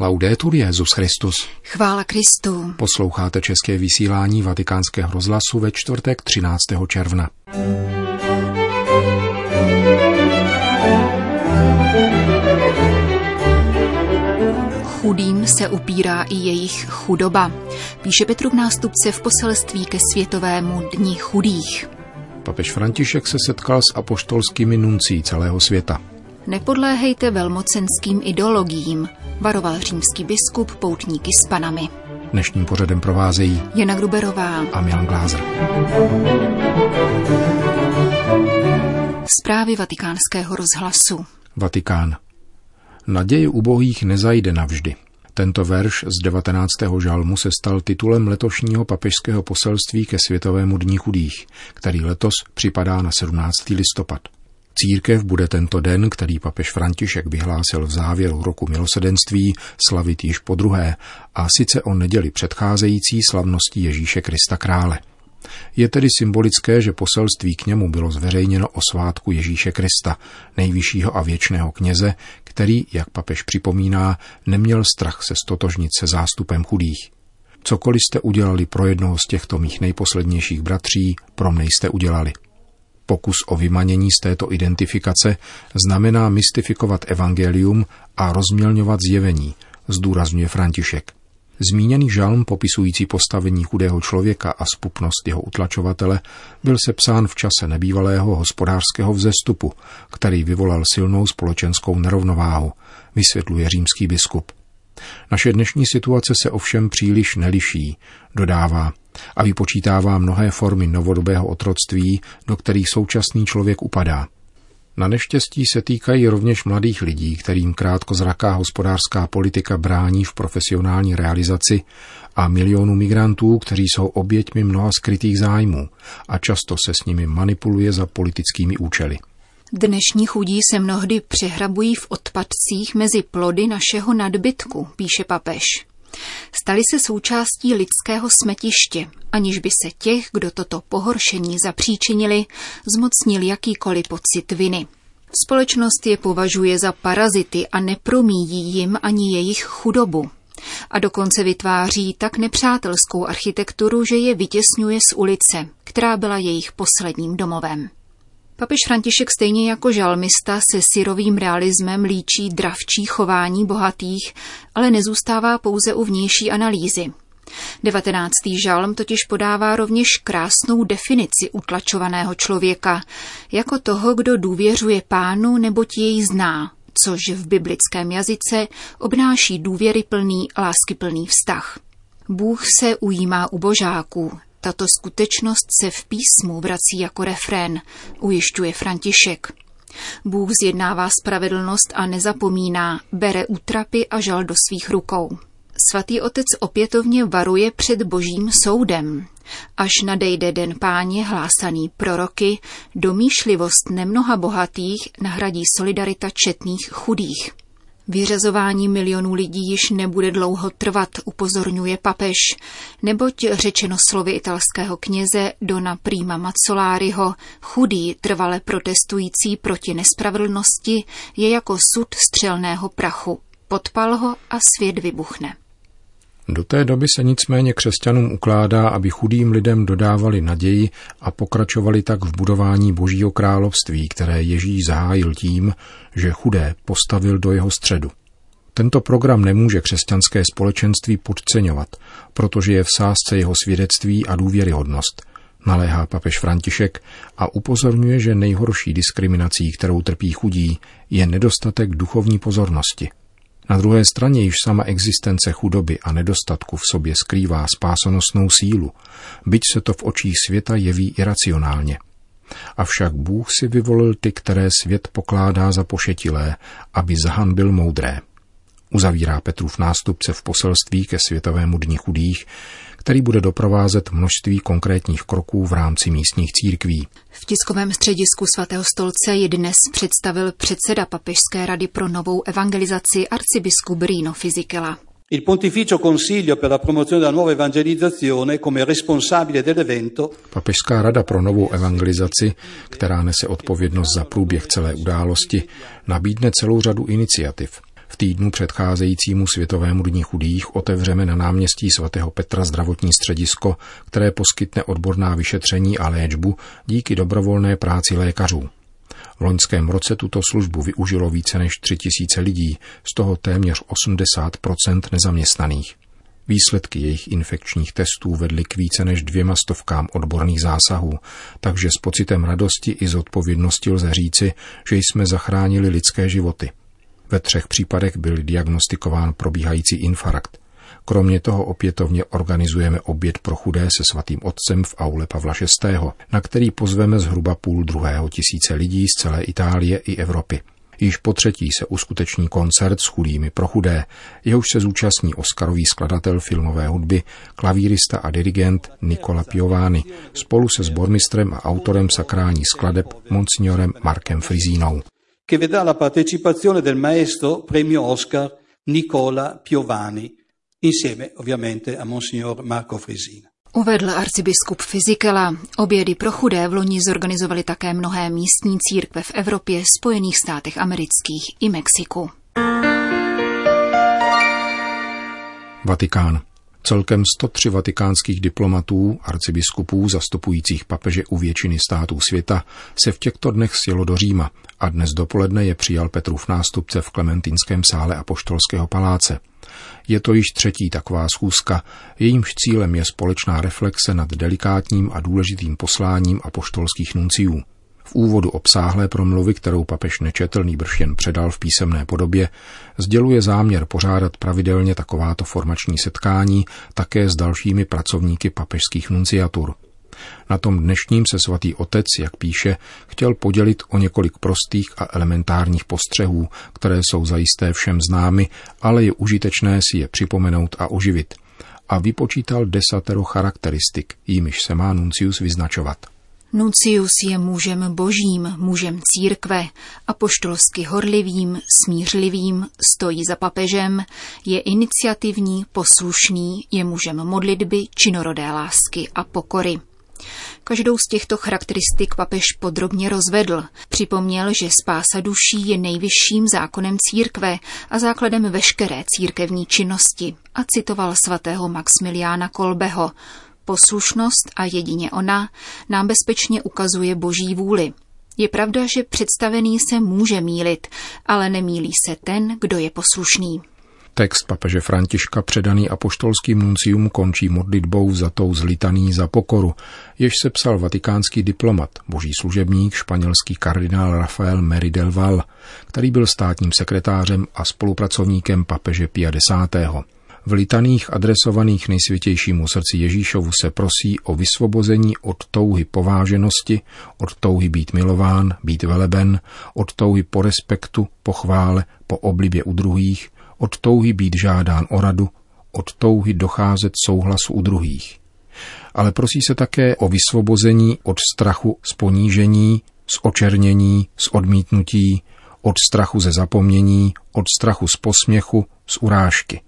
Laudetur Jezus Christus. Chvála Kristu. Posloucháte české vysílání Vatikánského rozhlasu ve čtvrtek 13. června. Chudým se upírá i jejich chudoba, píše Petrův nástupce v poselství ke Světovému dni chudých. Papež František se setkal s apoštolskými nuncí celého světa. Nepodléhejte velmocenským ideologiím, varoval římský biskup poutníky s panami. Dnešním pořadem provázejí Jana Gruberová a Milan Glázer. Zprávy vatikánského rozhlasu. Vatikán. Naděje ubohých nezajde navždy. Tento verš z 19. žalmu se stal titulem letošního papežského poselství ke Světovému dní chudých, který letos připadá na 17. listopad. Církev bude tento den, který papež František vyhlásil v závěru roku milosedenství, slavit již po druhé, a sice o neděli předcházející slavnosti Ježíše Krista krále. Je tedy symbolické, že poselství k němu bylo zveřejněno o svátku Ježíše Krista, nejvyššího a věčného kněze, který, jak papež připomíná, neměl strach se stotožnit se zástupem chudých. Cokoliv jste udělali pro jednoho z těchto mých nejposlednějších bratří, pro mne jste udělali. Pokus o vymanění z této identifikace znamená mystifikovat evangelium a rozmělňovat zjevení, zdůrazňuje František. Zmíněný žalm popisující postavení chudého člověka a spupnost jeho utlačovatele byl sepsán v čase nebývalého hospodářského vzestupu, který vyvolal silnou společenskou nerovnováhu, vysvětluje římský biskup. Naše dnešní situace se ovšem příliš neliší, dodává, a vypočítává mnohé formy novodobého otroctví, do kterých současný člověk upadá. Na neštěstí se týkají rovněž mladých lidí, kterým krátkozraká hospodářská politika brání v profesionální realizaci a milionů migrantů, kteří jsou oběťmi mnoha skrytých zájmů a často se s nimi manipuluje za politickými účely. Dnešní chudí se mnohdy přehrabují v odpadcích mezi plody našeho nadbytku, píše papež. Stali se součástí lidského smetiště, aniž by se těch, kdo toto pohoršení zapříčinili, zmocnil jakýkoliv pocit viny. Společnost je považuje za parazity a nepromíjí jim ani jejich chudobu. A dokonce vytváří tak nepřátelskou architekturu, že je vytěsňuje z ulice, která byla jejich posledním domovem. Papež František stejně jako žalmista se syrovým realismem líčí dravčí chování bohatých, ale nezůstává pouze u vnější analýzy. 19. žalm totiž podává rovněž krásnou definici utlačovaného člověka, jako toho, kdo důvěřuje pánu neboť jej zná, což v biblickém jazyce obnáší důvěryplný, láskyplný vztah. Bůh se ujímá u božáků, tato skutečnost se v písmu vrací jako refrén, ujišťuje František. Bůh zjednává spravedlnost a nezapomíná, bere útrapy a žal do svých rukou. Svatý otec opětovně varuje před božím soudem. Až nadejde den páně hlásaný proroky, domýšlivost nemnoha bohatých nahradí solidarita četných chudých. Vyřazování milionů lidí již nebude dlouho trvat, upozorňuje papež, neboť řečeno slovy italského kněze Dona Prima Mazzoláriho, chudý, trvale protestující proti nespravedlnosti, je jako sud střelného prachu. Podpal ho a svět vybuchne. Do té doby se nicméně křesťanům ukládá, aby chudým lidem dodávali naději a pokračovali tak v budování Božího království, které Ježíš zahájil tím, že chudé postavil do jeho středu. Tento program nemůže křesťanské společenství podceňovat, protože je v sázce jeho svědectví a důvěryhodnost, naléhá papež František a upozorňuje, že nejhorší diskriminací, kterou trpí chudí, je nedostatek duchovní pozornosti – na druhé straně již sama existence chudoby a nedostatku v sobě skrývá spásonosnou sílu, byť se to v očích světa jeví iracionálně. Avšak Bůh si vyvolil ty, které svět pokládá za pošetilé, aby zahanbil moudré. Uzavírá Petrův nástupce v poselství ke Světovému dni chudých, který bude doprovázet množství konkrétních kroků v rámci místních církví. V tiskovém středisku svatého stolce ji dnes představil předseda Papežské rady pro novou evangelizaci arcibiskup Rino Fizikela. Il Pontificio Consiglio per la promozione della nuova evangelizzazione come responsabile dell'evento Papežská rada pro novou evangelizaci, která nese odpovědnost za průběh celé události, nabídne celou řadu iniciativ. V týdnu předcházejícímu Světovému dní chudých otevřeme na náměstí svatého Petra zdravotní středisko, které poskytne odborná vyšetření a léčbu díky dobrovolné práci lékařů. V loňském roce tuto službu využilo více než 3000 lidí, z toho téměř 80% nezaměstnaných. Výsledky jejich infekčních testů vedly k více než dvěma stovkám odborných zásahů, takže s pocitem radosti i zodpovědnosti lze říci, že jsme zachránili lidské životy. Ve třech případech byl diagnostikován probíhající infarkt. Kromě toho opětovně organizujeme oběd pro chudé se svatým otcem v aule Pavla VI., na který pozveme zhruba půl druhého tisíce lidí z celé Itálie i Evropy. Již po třetí se uskuteční koncert s chudými pro chudé, jehož se zúčastní Oscarový skladatel filmové hudby, klavírista a dirigent Nicola Piovani spolu se sbormistrem a autorem sakrální skladeb Monsignorem Markem Frizínou. Che vedrà la partecipazione del maestro premio Oscar Nicola Piovani, insieme ovviamente a Monsignor Marco Frisina. Uvedl arcibiskup Fizikela. Obědy pro chudé v loni zorganizovali také mnohé místní církve v Evropě, Spojených státech amerických i Mexiku. Vatikán. Celkem 103 vatikánských diplomatů, arcibiskupů zastupujících papeže u většiny států světa se v těchto dnech sjelo do Říma a dnes dopoledne je přijal Petrův nástupce v Klementinském sále Apoštolského paláce. Je to již třetí taková schůzka, jejímž cílem je společná reflexe nad delikátním a důležitým posláním apoštolských nunciů. V úvodu obsáhlé promluvy, kterou papež nečetelný bršen předal v písemné podobě, sděluje záměr pořádat pravidelně takováto formační setkání také s dalšími pracovníky papežských nunciatur – na tom dnešním se svatý otec, jak píše, chtěl podělit o několik prostých a elementárních postřehů, které jsou zajisté všem známy, ale je užitečné si je připomenout a oživit. A vypočítal desatero charakteristik, jimiž se má Nuncius vyznačovat. Nuncius je mužem božím, mužem církve, apoštolsky horlivým, smířlivým, stojí za papežem, je iniciativní, poslušný, je mužem modlitby, činorodé lásky a pokory. Každou z těchto charakteristik papež podrobně rozvedl. Připomněl, že spása duší je nejvyšším zákonem církve a základem veškeré církevní činnosti a citoval svatého Maximiliána Kolbeho. Poslušnost a jedině ona nám bezpečně ukazuje boží vůli. Je pravda, že představený se může mílit, ale nemílí se ten, kdo je poslušný. Text papeže Františka předaný apoštolským nuncium končí modlitbou tou zlitaný za pokoru, jež se psal vatikánský diplomat, boží služebník, španělský kardinál Rafael Meridel Val, který byl státním sekretářem a spolupracovníkem papeže Pia X. V litaných adresovaných nejsvětějšímu srdci Ježíšovu se prosí o vysvobození od touhy pováženosti, od touhy být milován, být veleben, od touhy po respektu, po chvále, po oblibě u druhých, od touhy být žádán o radu, od touhy docházet souhlasu u druhých. Ale prosí se také o vysvobození od strachu z ponížení, z očernění, z odmítnutí, od strachu ze zapomnění, od strachu z posměchu, z urážky.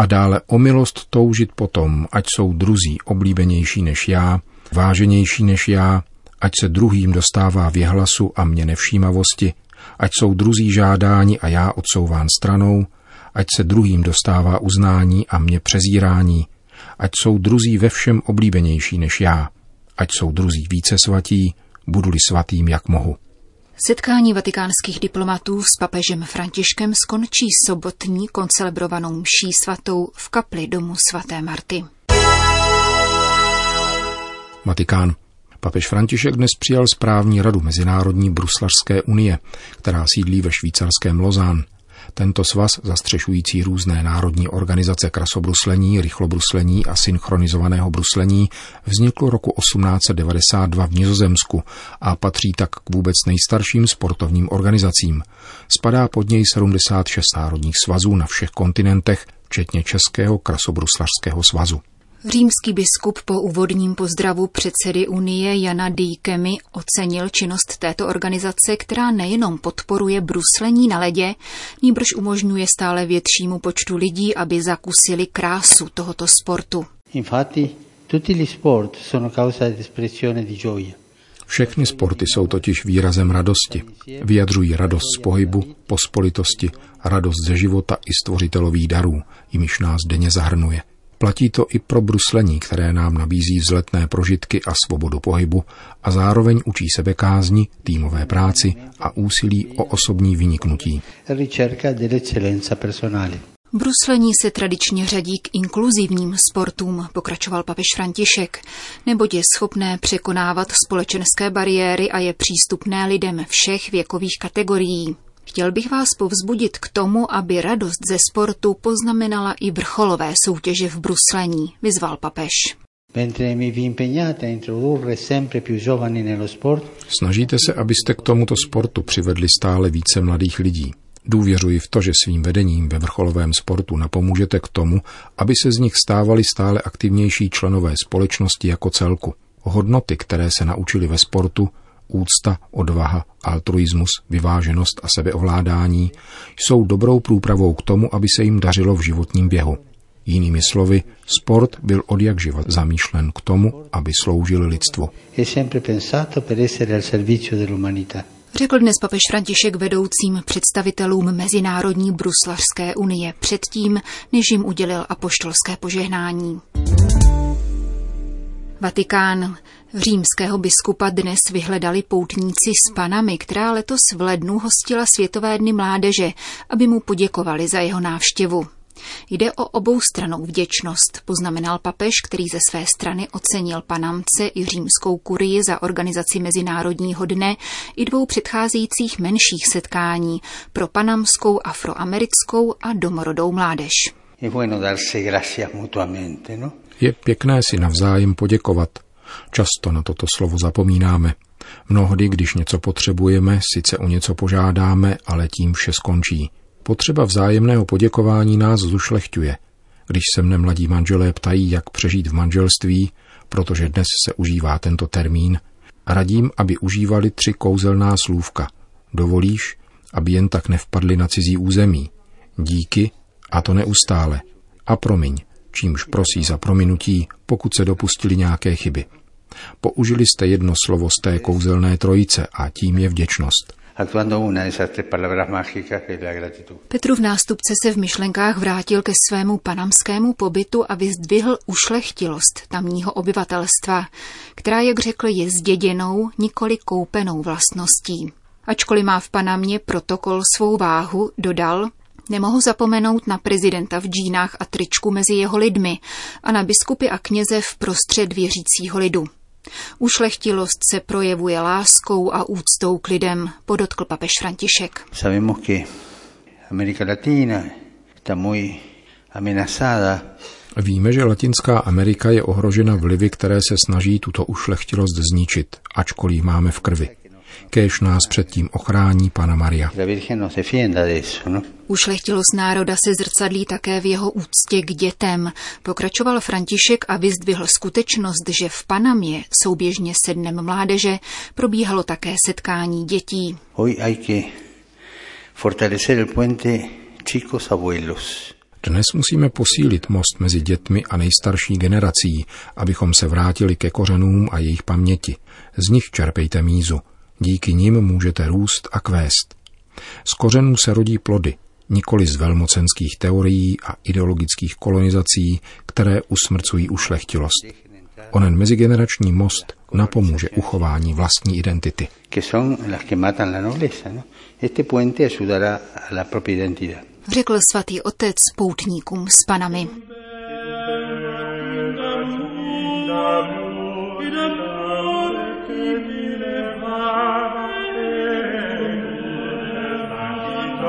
A dále o milost toužit potom, ať jsou druzí oblíbenější než já, váženější než já, ať se druhým dostává věhlasu a mě nevšímavosti, ať jsou druzí žádáni a já odsouván stranou, ať se druhým dostává uznání a mě přezírání, ať jsou druzí ve všem oblíbenější než já, ať jsou druzí více svatí, budu-li svatým, jak mohu. Setkání vatikánských diplomatů s papežem Františkem skončí sobotní koncelebrovanou mší svatou v kapli domu svaté Marty. Vatikán. Papež František dnes přijal správní radu Mezinárodní bruslařské unie, která sídlí ve švýcarském Lozán. Tento svaz, zastřešující různé národní organizace krasobruslení, rychlobruslení a synchronizovaného bruslení, vznikl roku 1892 v Nizozemsku a patří tak k vůbec nejstarším sportovním organizacím. Spadá pod něj 76 národních svazů na všech kontinentech, včetně Českého krasobruslařského svazu. Římský biskup po úvodním pozdravu předsedy Unie Jana Dýkemy ocenil činnost této organizace, která nejenom podporuje bruslení na ledě, níbrž umožňuje stále většímu počtu lidí, aby zakusili krásu tohoto sportu. Infatti, tutti gli sport sono causa di espressione di gioia. Všechny sporty jsou totiž výrazem radosti. Vyjadřují radost z pohybu, pospolitosti, radost ze života i stvořitelových darů, jimiž nás denně zahrnuje. Platí to i pro bruslení, které nám nabízí vzletné prožitky a svobodu pohybu a zároveň učí sebekázni, týmové práci a úsilí o osobní vyniknutí. Bruslení se tradičně řadí k inkluzivním sportům, pokračoval papež František, neboť je schopné překonávat společenské bariéry a je přístupné lidem všech věkových kategorií. Chtěl bych vás povzbudit k tomu, aby radost ze sportu poznamenala i vrcholové soutěže v bruslení, vyzval papež. Snažíte se, abyste k tomuto sportu přivedli stále více mladých lidí. Důvěřuji v to, že svým vedením ve vrcholovém sportu napomůžete k tomu, aby se z nich stávali stále aktivnější členové společnosti jako celku. Hodnoty, které se naučili ve sportu, úcta, odvaha, altruismus, vyváženost a sebeovládání jsou dobrou průpravou k tomu, aby se jim dařilo v životním běhu. Jinými slovy, sport byl od jak živa zamýšlen k tomu, aby sloužil lidstvu. Řekl dnes papež František vedoucím představitelům Mezinárodní bruslařské unie předtím, než jim udělil apoštolské požehnání. Vatikán. Římského biskupa dnes vyhledali poutníci s Panami, která letos v lednu hostila Světové dny mládeže, aby mu poděkovali za jeho návštěvu. Jde o oboustranou vděčnost, poznamenal papež, který ze své strany ocenil Panamce i římskou kurii za organizaci Mezinárodního dne i dvou předcházejících menších setkání pro panamskou, afroamerickou a domorodou mládež. No? Je pěkné si navzájem poděkovat. Často na toto slovo zapomínáme. Mnohdy, když něco potřebujeme, sice o něco požádáme, ale tím vše skončí. Potřeba vzájemného poděkování nás zušlechťuje. Když se mne mladí manželé ptají, jak přežít v manželství, protože dnes se užívá tento termín, radím, aby užívali tři kouzelná slůvka. Dovolíš, aby jen tak nevpadli na cizí území. Díky, a to neustále. A promiň, čímž prosí za prominutí, pokud se dopustili nějaké chyby. Použili jste jedno slovo z té kouzelné trojice a tím je vděčnost. Petrův nástupce se v myšlenkách vrátil ke svému panamskému pobytu a vyzdvihl ušlechtilost tamního obyvatelstva, která, jak řekl, je zděděnou, nikoli koupenou vlastností. Ačkoliv má v Panamě protokol svou váhu, dodal, Nemohu zapomenout na prezidenta v džínách a tričku mezi jeho lidmi a na biskupy a kněze v prostřed věřícího lidu. Ušlechtilost se projevuje láskou a úctou k lidem, podotkl papež František. Víme, že Latinská Amerika je ohrožena vlivy, které se snaží tuto ušlechtilost zničit, ačkoliv máme v krvi. Kéž nás předtím ochrání Pana Maria. No? Ušlechtilost národa se zrcadlí také v jeho úctě k dětem. Pokračoval František a vyzdvihl skutečnost, že v Panamě souběžně se dnem mládeže probíhalo také setkání dětí. Dnes musíme posílit most mezi dětmi a nejstarší generací, abychom se vrátili ke kořenům a jejich paměti. Z nich čerpejte mízu. Díky nim můžete růst a kvést. Z kořenů se rodí plody, nikoli z velmocenských teorií a ideologických kolonizací, které usmrcují ušlechtilost. Onen mezigenerační most napomůže uchování vlastní identity. No? Řekl svatý otec poutníkům s panami.